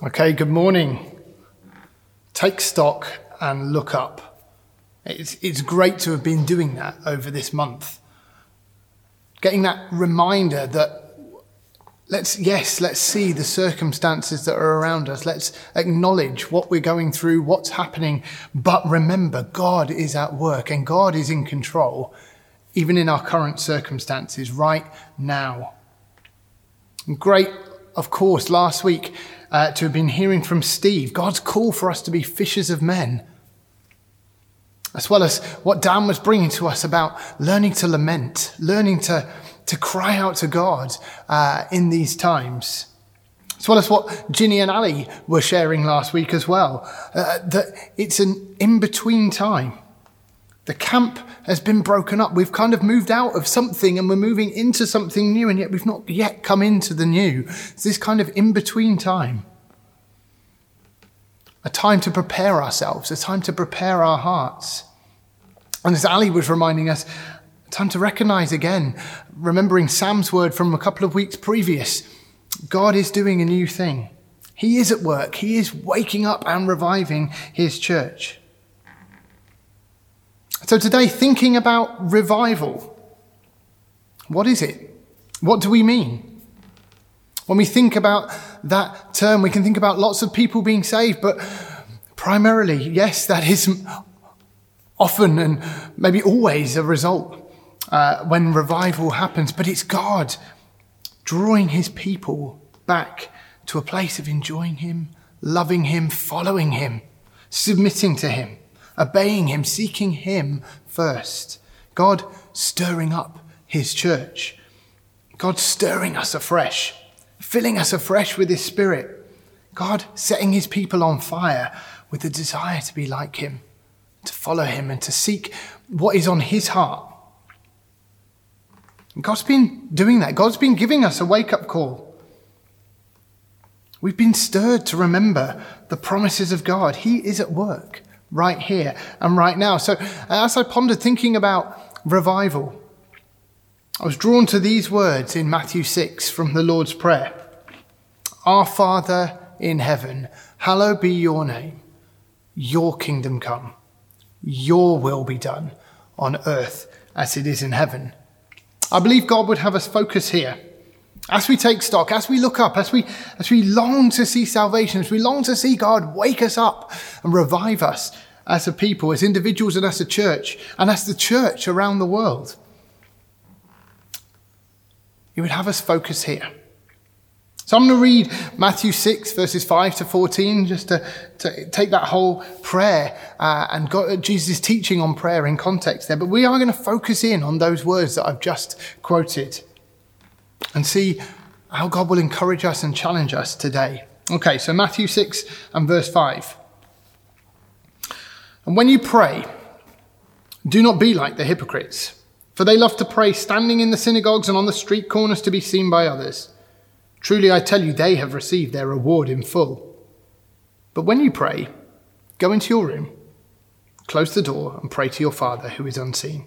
Okay, good morning. Take stock and look up. It's, it's great to have been doing that over this month. Getting that reminder that let's, yes, let's see the circumstances that are around us. Let's acknowledge what we're going through, what's happening. But remember, God is at work and God is in control, even in our current circumstances right now. Great, of course, last week uh, to have been hearing from Steve God's call for us to be fishers of men, as well as what Dan was bringing to us about learning to lament, learning to, to cry out to God uh, in these times. As well as what Ginny and Ali were sharing last week as well, uh, that it's an in between time. The camp has been broken up. We've kind of moved out of something and we're moving into something new, and yet we've not yet come into the new. It's this kind of in between time. A time to prepare ourselves, a time to prepare our hearts. And as Ali was reminding us, time to recognize again, remembering Sam's word from a couple of weeks previous God is doing a new thing. He is at work, He is waking up and reviving His church. So today, thinking about revival. What is it? What do we mean? When we think about that term, we can think about lots of people being saved, but primarily, yes, that is often and maybe always a result uh, when revival happens, but it's God drawing his people back to a place of enjoying him, loving him, following him, submitting to him obeying Him, seeking Him first. God stirring up His church. God stirring us afresh, filling us afresh with His Spirit. God setting His people on fire with the desire to be like Him, to follow Him, and to seek what is on His heart. God's been doing that. God's been giving us a wake up call. We've been stirred to remember the promises of God. He is at work right here and right now. So, uh, as I pondered thinking about revival, I was drawn to these words in Matthew 6 from the Lord's Prayer Our Father in heaven, hallowed be your name. Your kingdom come. Your will be done on earth as it is in heaven. I believe God would have us focus here as we take stock, as we look up, as we, as we long to see salvation, as we long to see God wake us up and revive us as a people, as individuals and as a church, and as the church around the world, He would have us focus here. So I'm going to read Matthew 6, verses 5 to 14, just to, to take that whole prayer uh, and God, Jesus' teaching on prayer in context there. But we are going to focus in on those words that I've just quoted and see how God will encourage us and challenge us today. Okay, so Matthew 6 and verse 5. And when you pray, do not be like the hypocrites, for they love to pray standing in the synagogues and on the street corners to be seen by others. Truly, I tell you, they have received their reward in full. But when you pray, go into your room, close the door, and pray to your Father who is unseen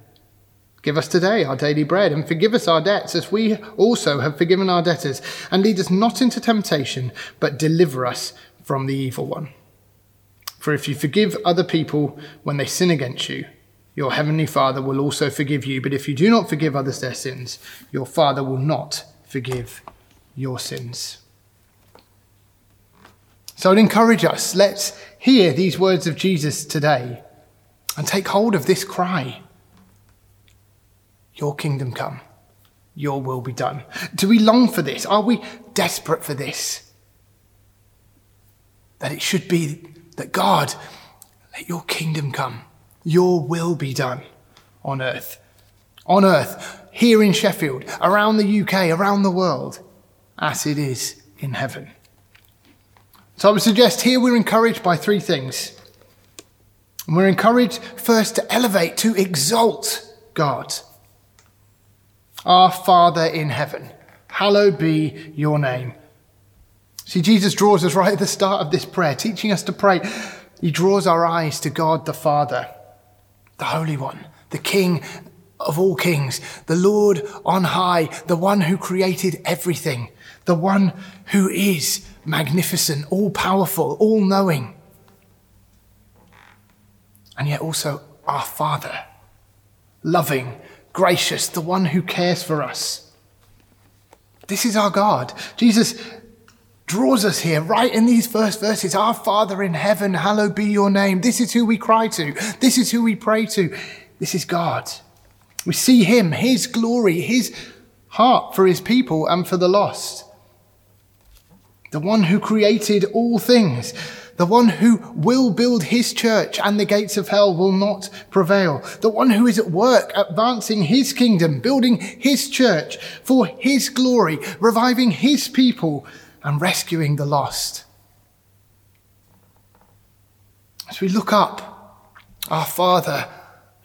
Give us today our daily bread, and forgive us our debts, as we also have forgiven our debtors. And lead us not into temptation, but deliver us from the evil one. For if you forgive other people when they sin against you, your heavenly Father will also forgive you. But if you do not forgive others their sins, your Father will not forgive your sins. So I'd encourage us, let's hear these words of Jesus today and take hold of this cry your kingdom come, your will be done. Do we long for this? Are we desperate for this? That it should be that God, let your kingdom come, your will be done on earth. On earth, here in Sheffield, around the UK, around the world, as it is in heaven. So I would suggest here we're encouraged by three things. And we're encouraged first to elevate, to exalt God. Our Father in heaven, hallowed be your name. See, Jesus draws us right at the start of this prayer, teaching us to pray. He draws our eyes to God the Father, the Holy One, the King of all kings, the Lord on high, the one who created everything, the one who is magnificent, all powerful, all knowing, and yet also our Father, loving, gracious, the one who cares for us. This is our God. Jesus draws us here right in these first verses. Our Father in heaven, hallowed be your name. This is who we cry to. This is who we pray to. This is God. We see him, his glory, his heart for his people and for the lost. The one who created all things, the one who will build his church and the gates of hell will not prevail, the one who is at work advancing his kingdom, building his church for his glory, reviving his people and rescuing the lost. As we look up, our Father,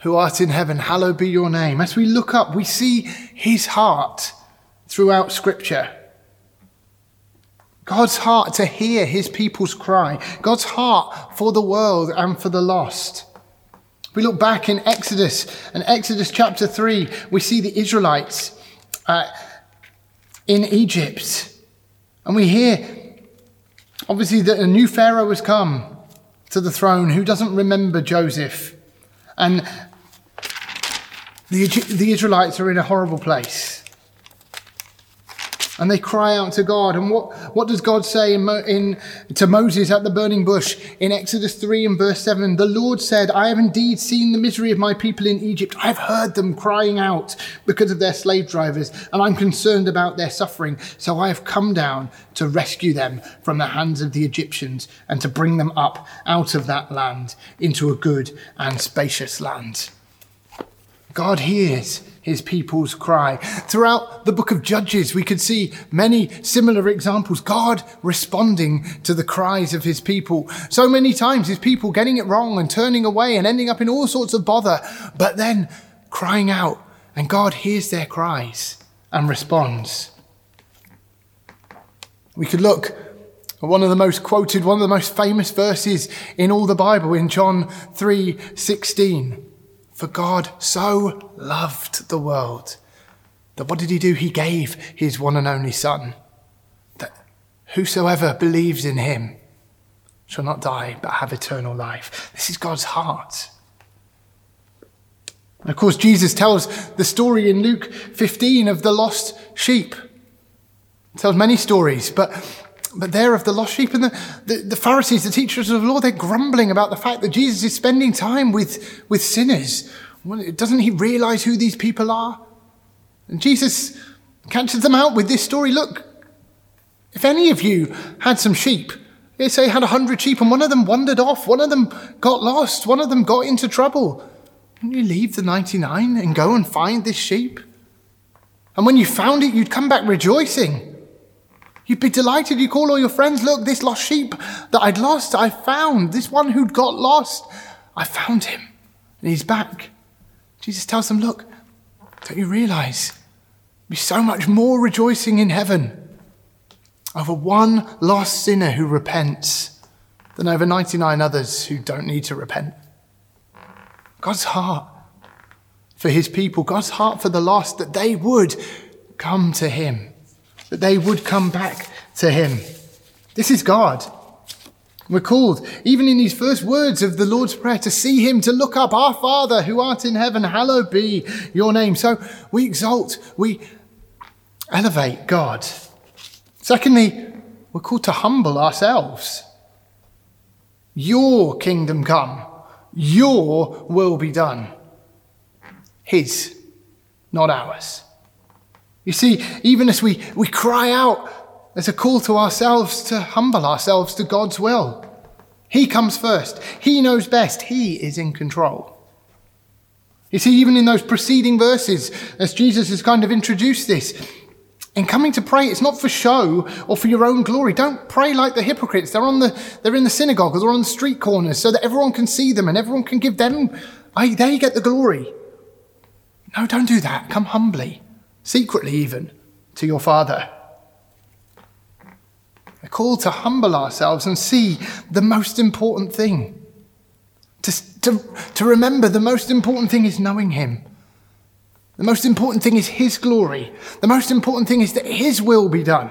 who art in heaven, hallowed be your name. As we look up, we see his heart throughout Scripture. God's heart to hear his people's cry, God's heart for the world and for the lost. We look back in Exodus, and Exodus chapter 3, we see the Israelites uh, in Egypt. And we hear, obviously, that a new Pharaoh has come to the throne who doesn't remember Joseph. And the, the Israelites are in a horrible place. And they cry out to God. And what, what does God say in, in, to Moses at the burning bush in Exodus 3 and verse 7? The Lord said, I have indeed seen the misery of my people in Egypt. I've heard them crying out because of their slave drivers, and I'm concerned about their suffering. So I have come down to rescue them from the hands of the Egyptians and to bring them up out of that land into a good and spacious land. God hears his people's cry. Throughout the book of Judges, we could see many similar examples. God responding to the cries of his people. So many times his people getting it wrong and turning away and ending up in all sorts of bother, but then crying out and God hears their cries and responds. We could look at one of the most quoted, one of the most famous verses in all the Bible in John 3 16. For God so loved the world that what did he do? He gave his one and only Son, that whosoever believes in him shall not die but have eternal life. This is God's heart. And of course, Jesus tells the story in Luke 15 of the lost sheep. He tells many stories, but but they're of the lost sheep. And the, the, the, Pharisees, the teachers of the law, they're grumbling about the fact that Jesus is spending time with, with sinners. Well, doesn't he realize who these people are? And Jesus catches them out with this story. Look, if any of you had some sheep, let's say had a hundred sheep and one of them wandered off, one of them got lost, one of them got into trouble, wouldn't you leave the 99 and go and find this sheep? And when you found it, you'd come back rejoicing. You'd be delighted. You call all your friends, look, this lost sheep that I'd lost, I found. This one who'd got lost, I found him. And he's back. Jesus tells them, look, don't you realize? Be so much more rejoicing in heaven over one lost sinner who repents than over 99 others who don't need to repent. God's heart for his people, God's heart for the lost, that they would come to him that they would come back to him. This is God. We're called, even in these first words of the Lord's Prayer, to see him, to look up, Our Father who art in heaven, hallowed be your name. So we exalt, we elevate God. Secondly, we're called to humble ourselves. Your kingdom come, your will be done. His, not ours. You see, even as we, we cry out, there's a call to ourselves to humble ourselves to God's will. He comes first. He knows best. He is in control. You see, even in those preceding verses, as Jesus has kind of introduced this, In coming to pray, it's not for show or for your own glory. Don't pray like the hypocrites. They're on the, they're in the synagogues or they're on the street corners so that everyone can see them and everyone can give them, they get the glory. No, don't do that. Come humbly, secretly even, to your Father. A call to humble ourselves and see the most important thing. To, to, to remember the most important thing is knowing Him. The most important thing is His glory. The most important thing is that His will be done.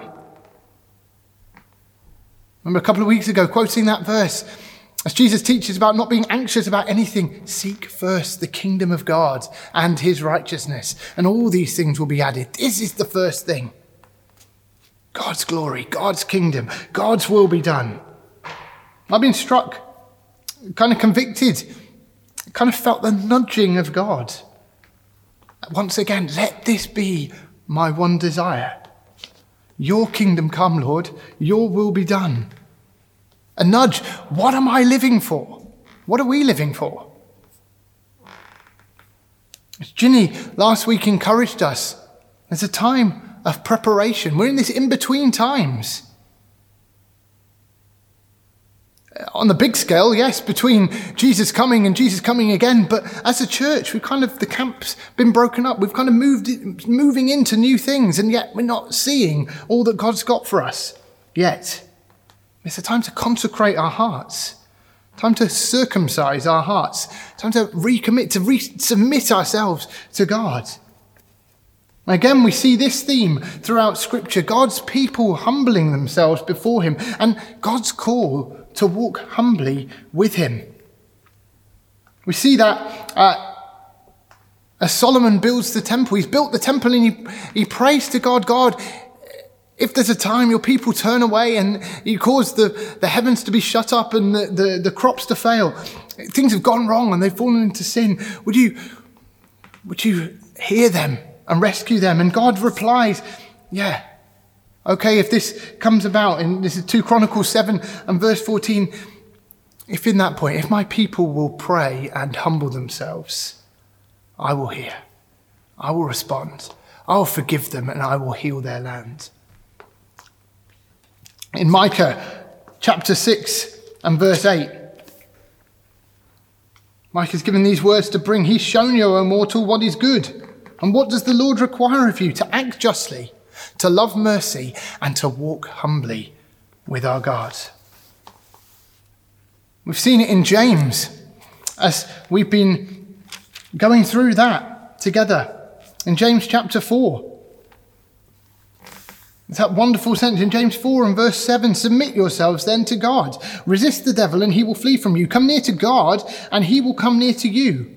Remember a couple of weeks ago, quoting that verse, as Jesus teaches about not being anxious about anything, seek first the kingdom of God and His righteousness, and all these things will be added. This is the first thing. God's glory, God's kingdom, God's will be done. I've been struck, kind of convicted, kind of felt the nudging of God. Once again, let this be my one desire. Your kingdom come, Lord, your will be done. A nudge, what am I living for? What are we living for? As Ginny last week encouraged us, there's a time of preparation. We're in this in between times. Uh, on the big scale, yes, between Jesus coming and Jesus coming again, but as a church, we've kind of, the camp's been broken up. We've kind of moved, moving into new things, and yet we're not seeing all that God's got for us yet. It's a time to consecrate our hearts, time to circumcise our hearts, time to recommit, to resubmit ourselves to God. Again, we see this theme throughout Scripture God's people humbling themselves before Him, and God's call to walk humbly with Him. We see that uh, as Solomon builds the temple, he's built the temple and he, he prays to God God, if there's a time your people turn away and you cause the, the heavens to be shut up and the, the, the crops to fail, things have gone wrong and they've fallen into sin, would you, would you hear them? and rescue them. And God replies, Yeah, okay, if this comes about, and this is 2 Chronicles 7 and verse 14, if in that point, if my people will pray and humble themselves, I will hear, I will respond, I will forgive them, and I will heal their land. In Micah chapter 6 and verse 8, Micah is given these words to bring. He's shown you, O mortal, what is good. And what does the Lord require of you? To act justly, to love mercy, and to walk humbly with our God. We've seen it in James as we've been going through that together in James chapter 4. It's that wonderful sentence in James 4 and verse 7 Submit yourselves then to God. Resist the devil and he will flee from you. Come near to God and he will come near to you.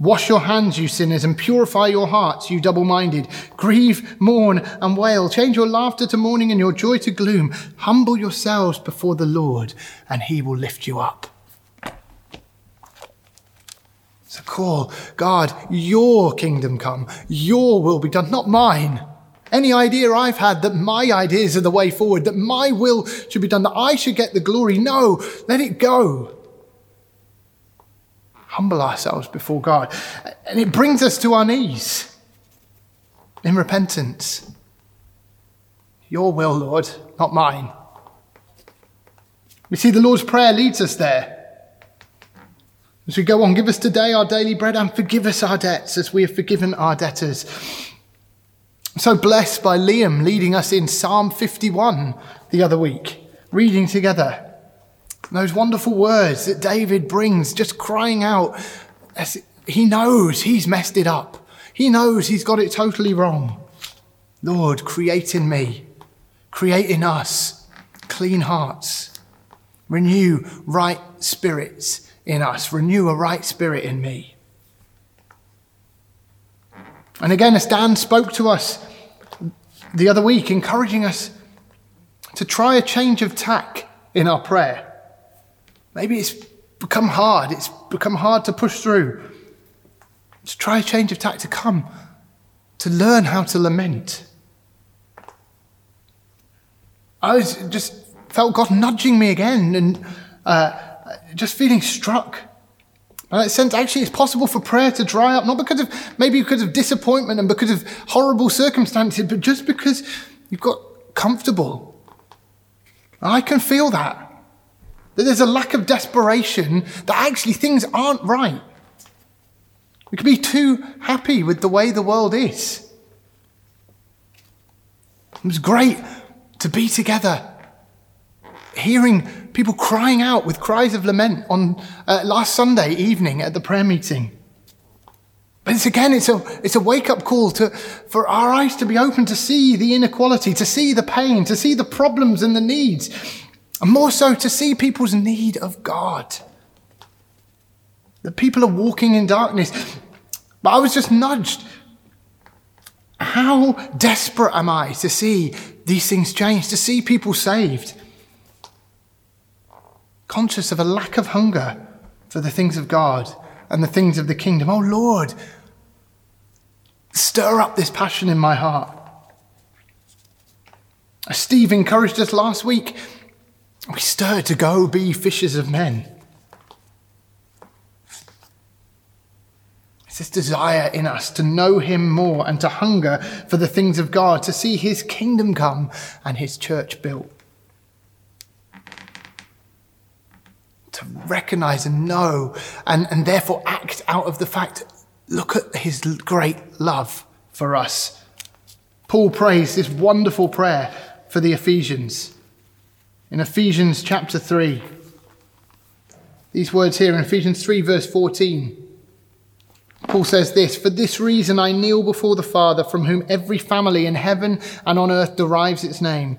Wash your hands, you sinners, and purify your hearts, you double minded. Grieve, mourn, and wail. Change your laughter to mourning and your joy to gloom. Humble yourselves before the Lord, and he will lift you up. So call, God, your kingdom come, your will be done, not mine. Any idea I've had that my ideas are the way forward, that my will should be done, that I should get the glory, no, let it go humble ourselves before God. And it brings us to our knees in repentance. Your will, Lord, not mine. We see the Lord's Prayer leads us there. As we go on, give us today our daily bread and forgive us our debts as we have forgiven our debtors. So blessed by Liam leading us in Psalm 51 the other week, reading together. Those wonderful words that David brings, just crying out, as he knows he's messed it up. He knows he's got it totally wrong. Lord, create in me, create in us clean hearts, renew right spirits in us, renew a right spirit in me. And again, as Dan spoke to us the other week, encouraging us to try a change of tack in our prayer. Maybe it's become hard. It's become hard to push through. To try a change of tack, to come, to learn how to lament. I was just felt God nudging me again and uh, just feeling struck And that sense, actually, it's possible for prayer to dry up, not because of, maybe because of disappointment and because of horrible circumstances, but just because you've got comfortable. And I can feel that. That there's a lack of desperation, that actually things aren't right. We can be too happy with the way the world is. It was great to be together, hearing people crying out with cries of lament on uh, last Sunday evening at the prayer meeting. But it's again, it's a, it's a wake up call to, for our eyes to be open to see the inequality, to see the pain, to see the problems and the needs, and more so to see people's need of God. The people are walking in darkness. But I was just nudged. How desperate am I to see these things change, to see people saved. Conscious of a lack of hunger for the things of God and the things of the kingdom. Oh Lord, stir up this passion in my heart. As Steve encouraged us last week, we stir to go be fishers of men. It's this desire in us to know Him more and to hunger for the things of God, to see His kingdom come and His church built. To recognize and know and, and therefore act out of the fact look at His great love for us. Paul prays this wonderful prayer for the Ephesians. In Ephesians chapter 3, these words here in Ephesians 3, verse 14. Paul says this For this reason I kneel before the Father, from whom every family in heaven and on earth derives its name.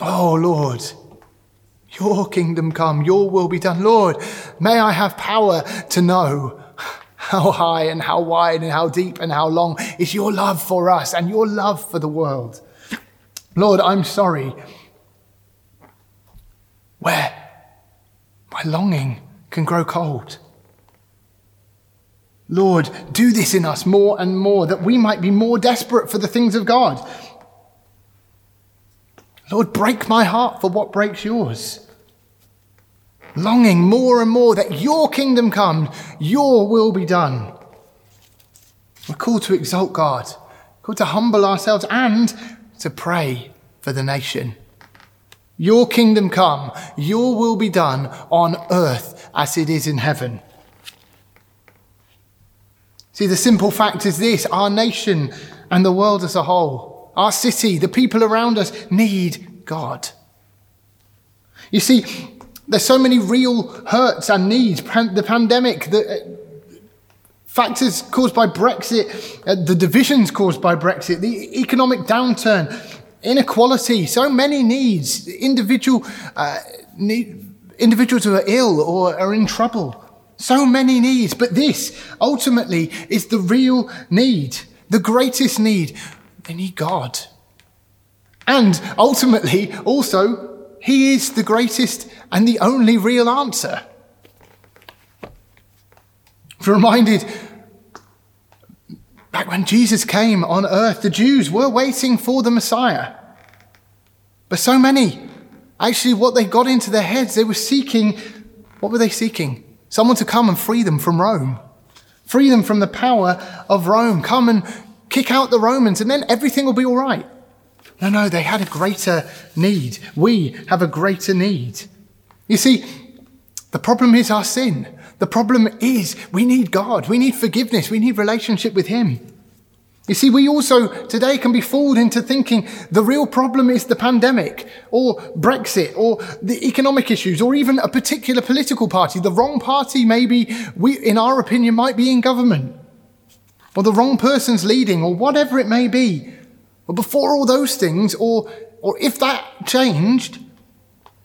Oh Lord, your kingdom come, your will be done. Lord, may I have power to know how high and how wide and how deep and how long is your love for us and your love for the world. Lord, I'm sorry. Where? My longing can grow cold. Lord, do this in us more and more that we might be more desperate for the things of God. Lord, break my heart for what breaks yours. Longing more and more that your kingdom come, your will be done. We're called to exalt God, called to humble ourselves and to pray for the nation. Your kingdom come, your will be done on earth as it is in heaven. See, the simple fact is this our nation and the world as a whole, our city, the people around us need God. You see, there's so many real hurts and needs. The pandemic, the uh, factors caused by Brexit, uh, the divisions caused by Brexit, the economic downturn, inequality, so many needs, individual, uh, need, individuals who are ill or are in trouble. So many needs, but this ultimately is the real need, the greatest need. Need God. And ultimately, also, He is the greatest and the only real answer. If reminded Back when Jesus came on earth, the Jews were waiting for the Messiah. But so many, actually, what they got into their heads, they were seeking, what were they seeking? Someone to come and free them from Rome, free them from the power of Rome, come and kick out the Romans, and then everything will be all right. No, no, they had a greater need. We have a greater need. You see, the problem is our sin. The problem is we need God. We need forgiveness. We need relationship with Him. You see, we also today can be fooled into thinking the real problem is the pandemic or Brexit or the economic issues or even a particular political party. The wrong party, maybe, we, in our opinion, might be in government or the wrong person's leading or whatever it may be. But before all those things, or, or if that changed,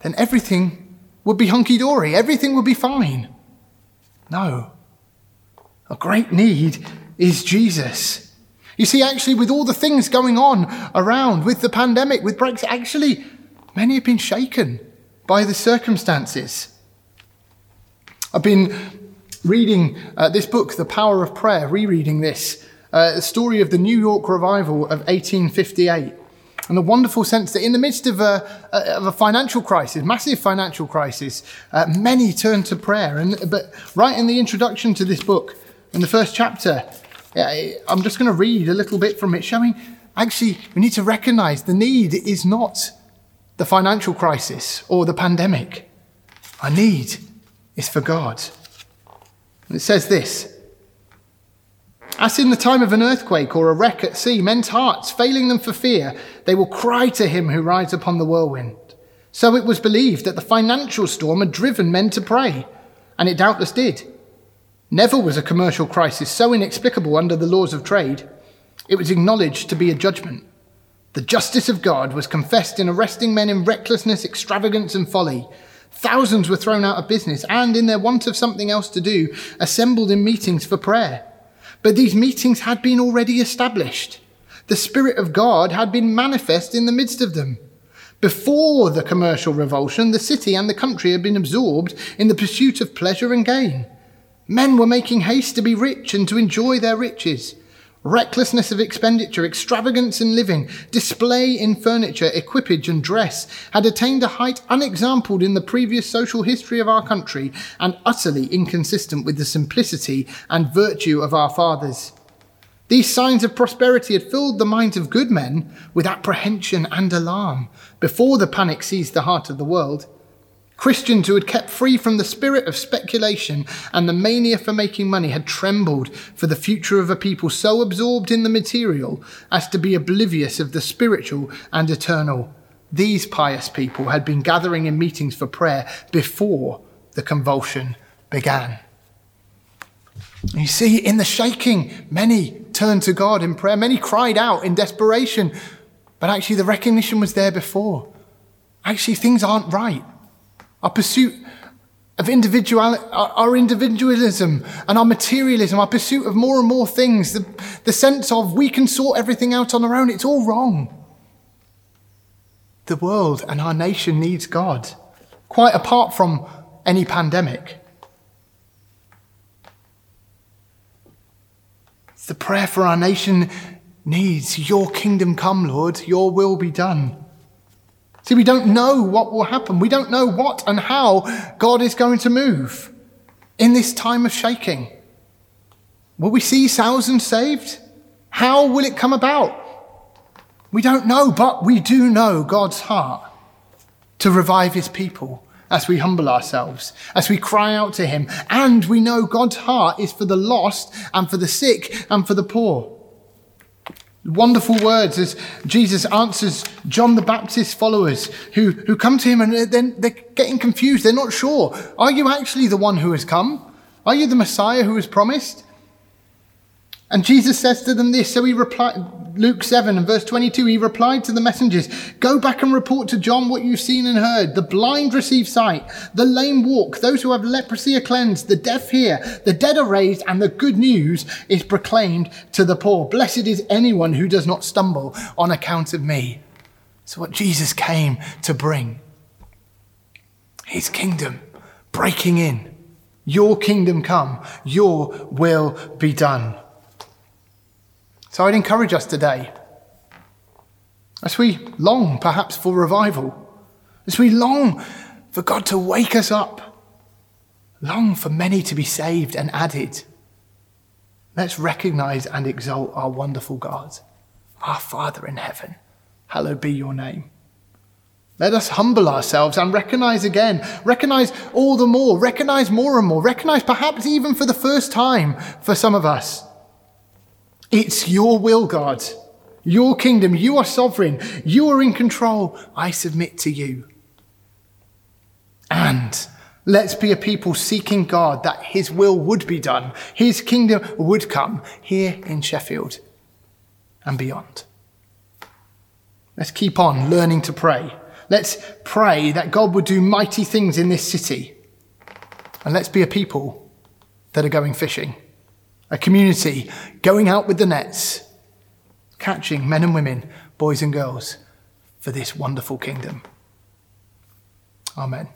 then everything would be hunky dory. Everything would be fine. No. A great need is Jesus. You see, actually, with all the things going on around, with the pandemic, with Brexit, actually, many have been shaken by the circumstances. I've been reading uh, this book, The Power of Prayer, rereading this, uh, the story of the New York revival of 1858. And the wonderful sense that in the midst of a, of a financial crisis, massive financial crisis, uh, many turned to prayer. And, but right in the introduction to this book, in the first chapter, I'm just going to read a little bit from it, showing actually we need to recognize the need is not the financial crisis or the pandemic. Our need is for God. And it says this As in the time of an earthquake or a wreck at sea, men's hearts failing them for fear, they will cry to him who rides upon the whirlwind. So it was believed that the financial storm had driven men to pray, and it doubtless did. Never was a commercial crisis so inexplicable under the laws of trade. It was acknowledged to be a judgment. The justice of God was confessed in arresting men in recklessness, extravagance, and folly. Thousands were thrown out of business and, in their want of something else to do, assembled in meetings for prayer. But these meetings had been already established. The Spirit of God had been manifest in the midst of them. Before the commercial revulsion, the city and the country had been absorbed in the pursuit of pleasure and gain. Men were making haste to be rich and to enjoy their riches. Recklessness of expenditure, extravagance in living, display in furniture, equipage, and dress had attained a height unexampled in the previous social history of our country and utterly inconsistent with the simplicity and virtue of our fathers. These signs of prosperity had filled the minds of good men with apprehension and alarm before the panic seized the heart of the world. Christians who had kept free from the spirit of speculation and the mania for making money had trembled for the future of a people so absorbed in the material as to be oblivious of the spiritual and eternal. These pious people had been gathering in meetings for prayer before the convulsion began. You see, in the shaking, many turned to God in prayer, many cried out in desperation, but actually the recognition was there before. Actually, things aren't right our pursuit of individual, our individualism and our materialism, our pursuit of more and more things, the, the sense of we can sort everything out on our own, it's all wrong. The world and our nation needs God, quite apart from any pandemic. The prayer for our nation needs Your kingdom come, Lord, Your will be done. See, we don't know what will happen. We don't know what and how God is going to move in this time of shaking. Will we see thousands saved? How will it come about? We don't know, but we do know God's heart to revive his people as we humble ourselves, as we cry out to him. And we know God's heart is for the lost and for the sick and for the poor. Wonderful words as Jesus answers John the Baptist's followers who, who come to him and then they're getting confused. They're not sure. Are you actually the one who has come? Are you the Messiah who was promised? And Jesus says to them this. So he replied, Luke 7 and verse 22, he replied to the messengers, Go back and report to John what you've seen and heard. The blind receive sight, the lame walk, those who have leprosy are cleansed, the deaf hear, the dead are raised, and the good news is proclaimed to the poor. Blessed is anyone who does not stumble on account of me. So what Jesus came to bring. His kingdom breaking in. Your kingdom come, your will be done. So I'd encourage us today, as we long perhaps for revival, as we long for God to wake us up, long for many to be saved and added, let's recognize and exalt our wonderful God, our Father in heaven. Hallowed be your name. Let us humble ourselves and recognize again, recognize all the more, recognize more and more, recognize perhaps even for the first time for some of us it's your will, God. Your kingdom. You are sovereign. You are in control. I submit to you. And let's be a people seeking God that His will would be done, His kingdom would come here in Sheffield and beyond. Let's keep on learning to pray. Let's pray that God would do mighty things in this city. And let's be a people that are going fishing, a community going out with the nets, catching men and women, boys and girls for this wonderful kingdom. Amen.